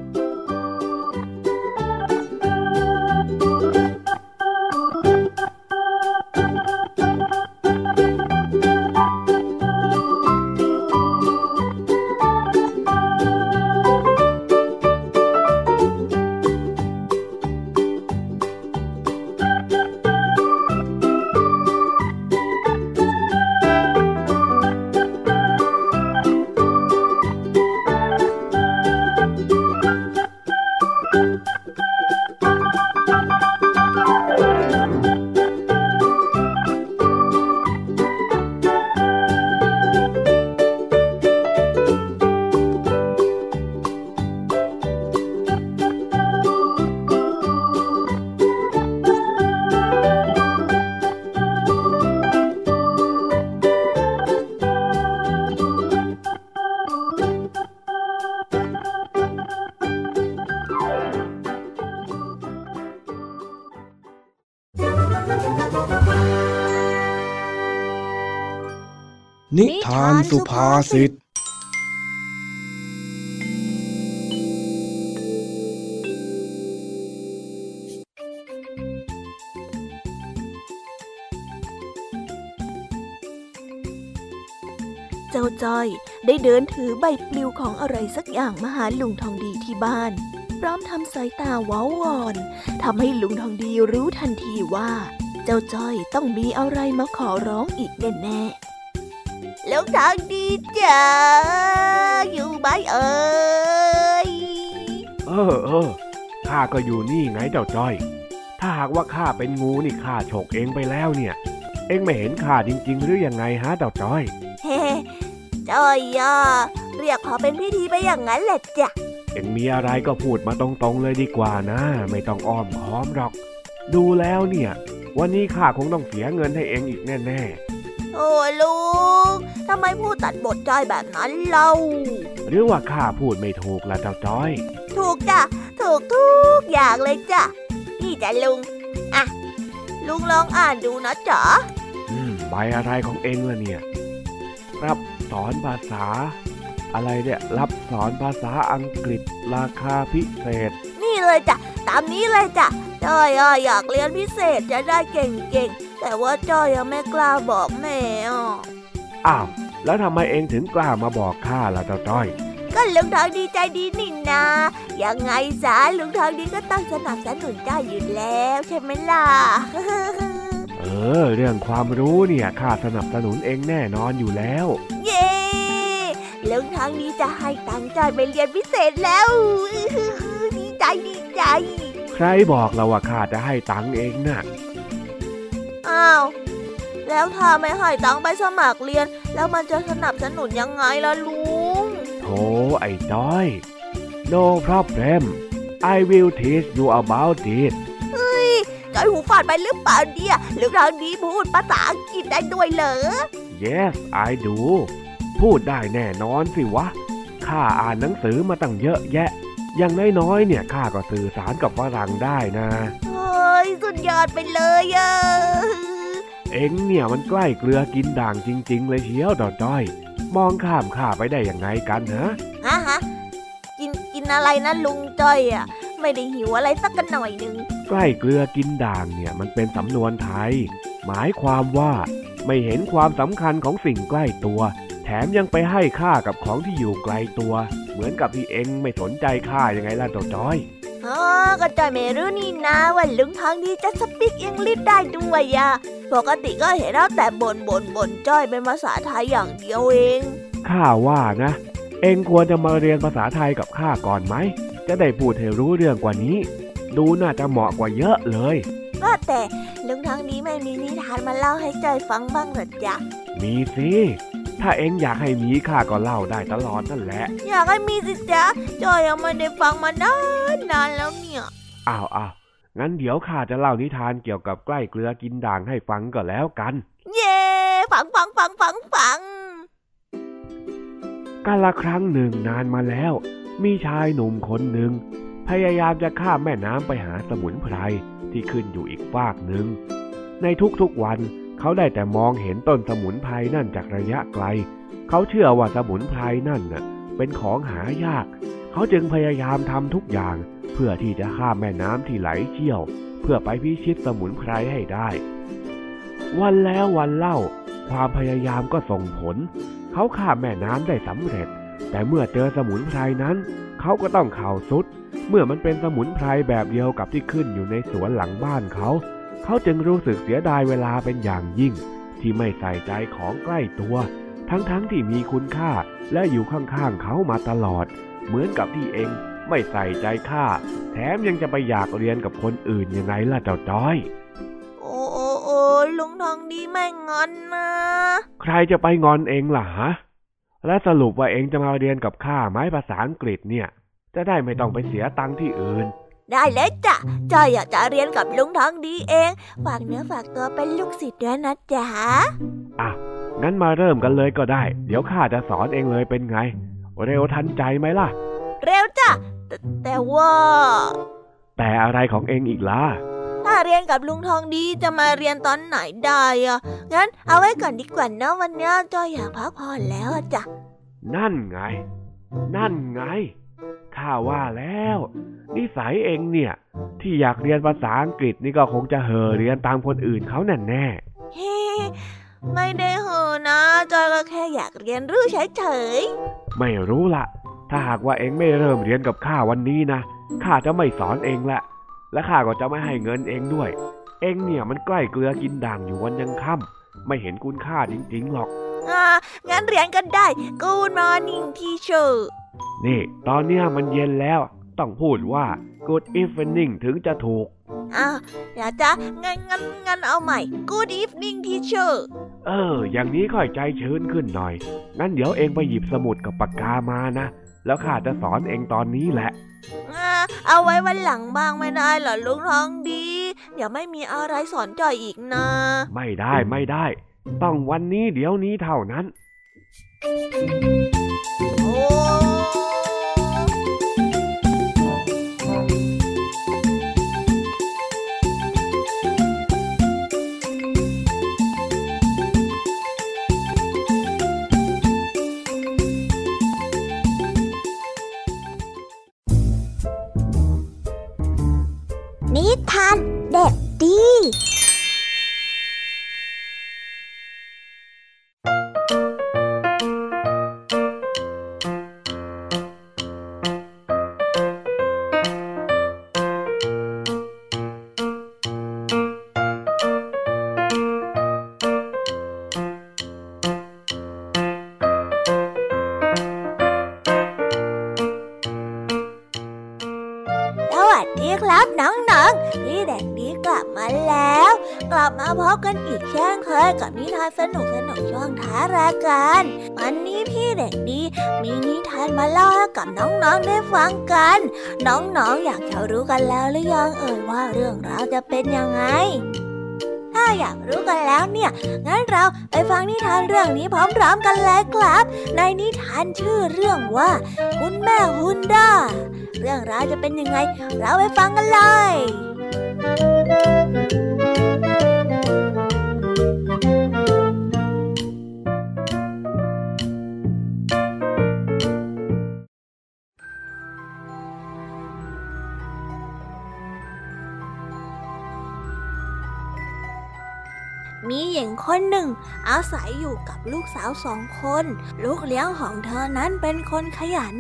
F: สุภาษิต
C: เจ้าจ้อยได้เดินถือใบปลิวของอะไรสักอย่างมาหาลุงทองดีที่บ้าน พร้อมทำสายตาว้าวอนทำให้ลุงทองดีรู้ทันทีว่า เจ้าจ้อยต้องมีอะไรมาขอร้องอีกแน่
A: ๆลุงทองดี จ้าอยู่ไหมเอ่ย
B: เออเออข้าก็อยู่นี่ไงเจ้าจ้อย ถ้าหากว่าข้าเป็นงูนี่ข้าฉกเองไปแล้วเนี่ย เองไม่เห็นข้าจริง ๆ หรือยังไงฮะเจ้าจ้อย
A: เฮ้จ้อยย่าเรียกขอเป็นพิธีไปอย่างนั้นแหละจ้ะ
B: เอ็งมีอะไรก็พูดมาตรงๆเลยดีกว่านะ ไม่ต้องอ้อมค้อมหรอก ดูแล้วเนี่ย วันนี้ข้าคงต้องเสียเงินให้เองอีกแน่
A: ๆ โอ้ลุงทำไมพูดตัดบทจ้อยแบบนั้นเล่า
B: หรือว่าข้าพูดไม่ถูกละเจ้าจ้อย
A: ถูกจ้ะ ถูกทุกอย่างเลยจ้ะ นี่จ้ะลุง อะ ลุงลองอ่านดูนะจ๊ะ
B: อืมใบอะไรของเองล่ะเนี่ย รับสอนภาษา อะไรเนี่ยรับสอนภาษาอังกฤษราคาพิเศษ
A: นี่เลยจ้ะ ตามนี้เลยจ้ะจ้อยอยากเรียนพิเศษจะได้เก่งๆ แต่ว่าจ้อยยังไม่กล้าบอกแม่
B: อ้าว แล้วทำไมเองถึงกล้ามาบอกข้าล่ะเจ้าจ้อย
A: ก็ลุงทองดีใจดีนี่นายังไงสาลุงทองดีก็ต้องสนับสนุนจ้อยอยู่แล้วใช่ไหมล่ะ
B: เออ เรื่องความรู้เนี่ยข้าสนับสนุนเองแน่นอนอยู่แล้ว
A: เย้เรื่องทางนี้จะให้ตังใจไปเรียนพิเศษแล้วดีใจดีใจ
B: ใครบอกเราว่าข้าจะให้ตังเองนะ่ะ
A: อ้าว แล้วถ้าไม่ให้ตังไปสมัครเรียน แล้วมันจะสนับสนุนยังไงล่ะลุง
B: โธ่ไอ้จ้อย no problem I will teach you about it
A: จอยหูฝาดไปหรือเปล่าเนี่ยหรือเรานี้พูดภาษาอังกฤษได้ด้วยเหรอ
B: Yes I do พูดได้แน่นอนสิวะ ข้าอ่านหนังสือมาตั้งเยอะแยะ อย่างน้อยๆเนี่ยข้าก็สื่อสารกับฝรั่งได้นะ
A: เฮ้ย สุดยอดไปเลยอะ
B: เอ็งเนี่ยมันใกล้เกลือกินด่างจริง ๆ เลยเชียวดอด้อย มองข้ามข้าไปได้ยังไงกันฮะ
A: ฮะฮะกินกินอะไรนะลุงจ้อยอะ ไม่ได้หิวอะไรสักกันหน่อยหนึ่ง
B: ใกล้เกลือกินด่างเนี่ยมันเป็นสำนวนไทย หมายความว่าไม่เห็นความสำคัญของสิ่งใกล้ตัว แถมยังไปให้ค่ากับของที่อยู่ไกลตัว เหมือนกับที่เองไม่สนใจค่ายังไงล่ะตัวจ้อย
A: อ๋อก็จอยไม่รู้นี่นะว่าลุงทองดีจะสปิกอังกฤษได้ด้วยอะปกติก็เห็นเราแต่บ่นบ่นบ่นจ้อยเป็นภาษาไทยอย่างเดียวเอง
B: ข้าว่านะ เองควรจะมาเรียนภาษาไทยกับข้าก่อนไหม จะได้พูดให้รู้เรื่องกว่านี้ ดูน่าจะเหมาะกว่าเยอะเลย
A: ว่าแต่ลุงทางนี้ไม่มีนิทานมาเล่าให้จอยฟังบ้างหรือจ๊ะ
B: มีสิ ถ้าเอ็งอยากให้มีข้าก็เล่าได้ตลอดนั่นแหละ
A: อยากให้มีสิจ๊ะจอยยังไม่ได้ฟังมานานนานแล้วเนี่ย
B: อ้าวอ้าวงั้นเดี๋ยวข้าจะเล่านิทานเกี่ยวกับใกล้เกลือกินด่างให้ฟังก็แล้วกัน
A: เย่ฟังฟังฟังฟังฟัง
B: กาละครั้งหนึ่งนานมาแล้ว มีชายหนุ่มคนหนึ่ง พยายามจะข้ามแม่น้ำไปหาสมุนไพรที่ขึ้นอยู่อีกฟากหนึ่ง ในทุกๆวัน เขาได้แต่มองเห็นต้นสมุนไพรนั่นจากระยะไกล เขาเชื่อว่าสมุนไพรนั่นน่ะเป็นของหายาก เขาจึงพยายามทำทุกอย่าง เพื่อที่จะข้ามแม่น้ำที่ไหลเชี่ยว เพื่อไปพิชิตสมุนไพรให้ได้ วันแล้ววันเล่า ความพยายามก็ส่งผล เขาข้ามแม่น้ำได้สำเร็จ แต่เมื่อเจอสมุนไพรนั้น เขาก็ต้องเข่าสุด เมื่อมันเป็นสมุนไพรแบบเดียวกับที่ขึ้นอยู่ในสวนหลังบ้านเขา เขาจึงรู้สึกเสียดายเวลาเป็นอย่างยิ่ง ที่ไม่ใส่ใจของใกล้ตัว ทั้งๆทที่มีคุณค่าและอยู่ข้างๆเขามาตลอด เหมือนกับที่เองไม่ใส่ใจข้าแถมยังจะไปอยากเรียนกับคนอื่นยังไงล่ะเจ้าจ้อย
A: โอ้โอ้โอ้ลุงทองดีไม่งอนนะ
B: ใครจะไปงอนเองล่ะฮะและสรุปว่าเองจะมาเรียนกับข้าไหมภาษาอังกฤษเนี่ย จะได้ไม่ต้องไปเสียตังค์ที่อื่น
A: ได้เลยจ้ะจอยอยากจะเรียนกับลุงทองดีเอง ฝากเนื้อฝากตัวเป็นลูกศิษย์ด้วยนะจ๊ะ
B: อะ งั้นมาเริ่มกันเลยก็ได้ เดี๋ยวข้าจะสอนเองเลยเป็นไง เร็วทันใจไหมล่ะ
A: เร็วจ้ะแต่ว่า
B: แต่อะไรของเองอีกล่ะ
A: ถ้าเรียนกับลุงทองดีจะมาเรียนตอนไหนได้อะงั้นเอาไว้ก่อนดีกว่านะวันนี้จอยอยากพักผ่อนแล้วจ้ะ
B: นั่นไง นั่นไง ข้าว่าแล้ว นิสัยเองเนี่ย ที่อยากเรียนภาษาอังกฤษนี่ก็คงจะเห่อเรียนตามคนอื่นเขาแน่แน่
A: เฮ้ไม่ได้เหอะนะจอยก็แค่อยากเรียนรู้เฉย
B: ไม่รู้ละถ้าหากว่าเองไม่เริ่มเรียนกับข้าวันนี้นะข้าจะไม่สอนเองละและข้าก็จะไม่ให้เงินเองด้วย เองเนี่ยมันใกล้เกลือกินด่างอยู่วันยังค่ำไม่เห็นคุณค่าจริงๆหรอก
A: ๆอ่างั้นเรียนกันได้ Good morning teacher
B: นี่ ตอนเนี้ยมันเย็นแล้ว ต้องพูดว่า good evening ถึงจะถูก
A: อ้าวเดี๋ยวจ้ะงั้นงั้นงั้นเอาใหม่ Good evening teacher
B: เออ อย่างนี้ค่อยใจชื้นขึ้นหน่อย งั้นเดี๋ยวเองไปหยิบสมุดกับปากกามานะ แล้วข้าจะสอนเองตอนนี้แหละ
A: อ่าเอาไว้วันหลังบ้างไม่ได้เหรอลุงทองดี เดี๋ยวไม่มีอะไรสอนจอยอีกนะ
B: ไม่ได้ไม่ได้ ต้องวันนี้เดี๋ยวนี้เท่านั้น
A: โอ้
G: นิทานเด็กดี
A: มีนิทานมาเล่าให้กับน้องๆได้ฟังกัน น้องๆอยากจะรู้กันแล้วหรือยังเอ่ยว่าเรื่องราวจะเป็นยังไง ถ้าอยากรู้กันแล้วเนี่ย งั้นเราไปฟังนิทานเรื่องนี้พร้อมๆกันเลยครับ ในนิทานชื่อเรื่องว่า คุณแม่ฮุนด้า เรื่องราวจะเป็นยังไง เราไปฟังกันเลย ญิงคนหนึ่ง อาศัยอยู่กับลูกสาวสองคน ลูกเลี้ยงของเธอนั้นเป็นคนขยัน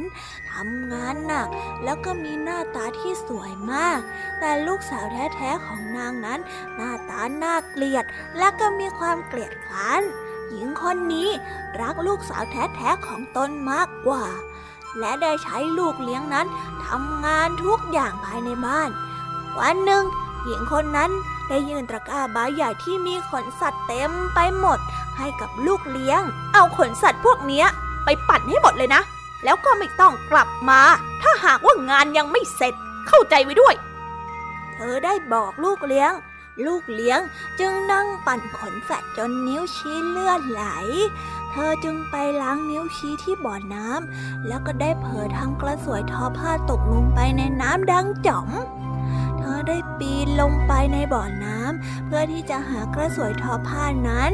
A: ทำงานหนัก แล้วก็มีหน้าตาที่สวยมาก แต่ลูกสาวแท้ๆของนางนั้น หน้าตาน่าเกลียด และก็มีความเกลียดคร้าน หญิงคนนี้รักลูกสาวแท้ๆของตนมากกว่า และได้ใช้ลูกเลี้ยงนั้นทำงานทุกอย่างภายในบ้าน วันหนึ่งหญิงคนนั้น ได้ยื่นตะกร้าใบใหญ่ที่มีขนสัตว์เต็มไปหมด ให้กับลูกเลี้ยง เอาขนสัตว์พวกเนี้ย ไปปั่นให้หมดเลยนะ แล้วก็ไม่ต้องกลับมา ถ้าหากว่างานยังไม่เสร็จ เข้าใจไว้ด้วย เธอได้บอกลูกเลี้ยง ลูกเลี้ยงจึงนั่งปั่นขนสัตว์จนนิ้วชี้เลือดไหล เธอจึงไปล้างนิ้วชี้ที่บ่อน้ำแล้วก็ได้เผลอทำกระสวยทอผ้าตกลงไปในน้ำดังจ๋อม อได้ปีนลงไปในบ่อน้ำเพื่อที่จะหากระสวยทอผ้านั้น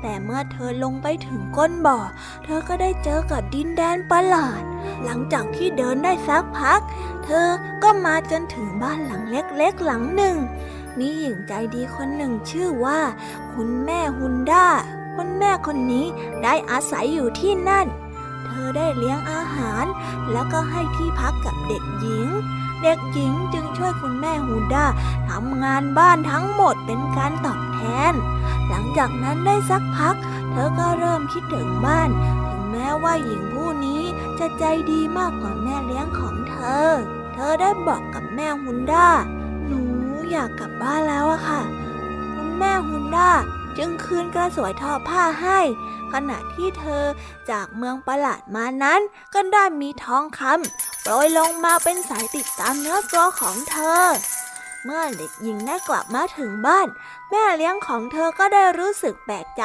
A: แต่เมื่อเธอลงไปถึงก้นบ่อ เธอก็ได้เจอกับดินแดนประหลาด หลังจากที่เดินได้สักพัก เธอก็มาจนถึงบ้านหลังเล็กๆหลังหนึ่ง มีหญิงใจดีคนหนึ่งชื่อว่า คุณแม่ฮุนด้าคุณแม่คนนี้ได้อาศัยอยู่ที่นั่น เธอได้เลี้ยงอาหาร แล้วก็ให้ที่พักกับเด็กหญิง เด็กหญิงจึงช่วยคุณแม่ฮูด้าทำงานบ้านทั้งหมดเป็นการตอบแทน หลังจากนั้นได้สักพัก เธอก็เริ่มคิดถึงบ้าน ถึงแม้ว่าหญิงผู้นี้จะใจดีมากกว่าแม่เลี้ยงของเธอ เธอได้บอกกับแม่ฮุนด้า หนูอยากกลับบ้านแล้วอะค่ะ คุณแม่ฮุนด้าจึงคืนกระสวยทอผ้าให้ ขณะที่เธอจากเมืองประหลาดมานั้น ก็ได้มีทองคำ โปรยลงมาเป็นสายติดตามเนื้อตัวของเธอ เมื่อเด็กหญิงได้กลับมาถึงบ้าน แม่เลี้ยงของเธอก็ได้รู้สึกแปลกใจ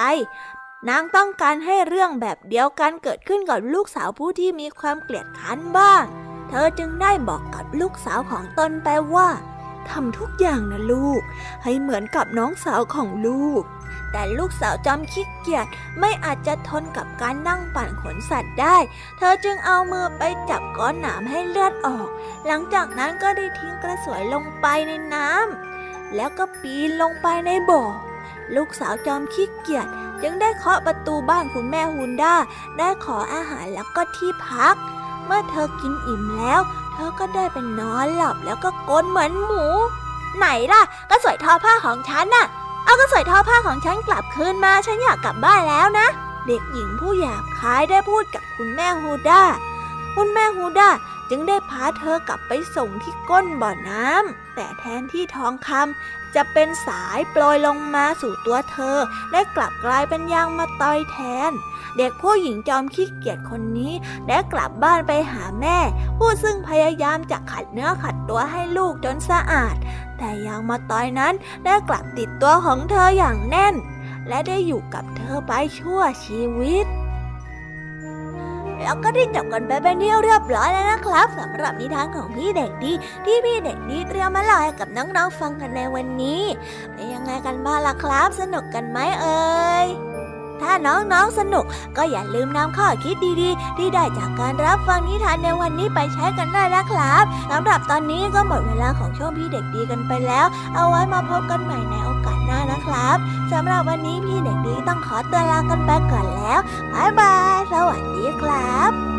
A: นางต้องการให้เรื่องแบบเดียวกันเกิดขึ้นกับลูกสาวผู้ที่มีความเกลียดค้านบ้าง เธอจึงได้บอกกับลูกสาวของตนไปว่า
C: ทำทุกอย่างนะลูก ให้เหมือนกับน้องสาวของลูก
A: แต่ลูกสาวจอมขี้เกียจไม่อาจจะทนกับการนั่งปั่นขนสัตว์ได้ เธอจึงเอามือไปจับก้อนหนามให้เลือดออก หลังจากนั้นก็ได้ทิ้งกระสวยลงไปในน้ำแล้วก็ปีนลงไปในบ่อ ลูกสาวจอมขี้เกียจจึงได้เคาะประตูบ้านคุณแม่ฮุนด้า ได้ขออาหารแล้วก็ที่พัก เมื่อเธอกินอิ่มแล้ว เธอก็ได้เป็นนอนหลับแล้วก็กลนเหมือนหมู ไหนล่ะกระสวยทอผ้าของฉันน่ะ เอากระสวยทอผ้าของฉันกลับคืนมา ฉันอยากกลับบ้านแล้วนะ เด็กหญิงผู้หยาบคายได้พูดกับคุณแม่ฮูด้าคุณแม่ฮูด้าจึงได้พาเธอกลับไปส่งที่ก้นบ่อน้ำแต่แทนที่ทองคำ จะเป็นสายโปรยลงมาสู่ตัวเธอได้กลับกลายเป็นยางมาตอยแทน เด็กผู้หญิงจอมขี้เกียจคนนี้ได้กลับบ้านไปหาแม่ ผู้ซึ่งพยายามจะขัดเนื้อขัดตัวให้ลูกจนสะอาด แต่ยางมาตอยนั้นได้กลับติดตัวของเธออย่างแน่น และได้อยู่กับเธอไปชั่วชีวิต แล้วก็ได้จบกันไปเป็นที่เรียบร้อยแล้วนะครับสำหรับนิทานของพี่เด็กดี ที่พี่เด็กดีเตรียมมาเล่าให้กับน้องๆฟังกันในวันนี้เป็นยังไงกันบ้างล่ะครับ สนุกกันไหมเอ่ยถ้าน้องๆสนุกก็อย่าลืมนำข้อคิดดีๆ ที่ได้จากการรับฟังนิทานในวันนี้ไปใช้กันได้นะครับสำหรับตอนนี้ก็หมดเวลาของช่วงพี่เด็กดีกันไปแล้ว เอาไว้มาพบกันใหม่ในโอกาส นะครับสำหรับวันนี้พี่เด็กดีต้องขอตัวลากันไปก่อนแล้วบ๊ายบาย สวัสดีครับ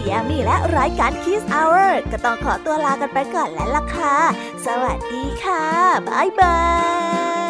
C: พี่ยามีและรายการ Kiss Hour ก็ต้องขอตัวลากันไปก่อนแล้วล่ะค่ะ สวัสดีค่ะ บ๊ายบาย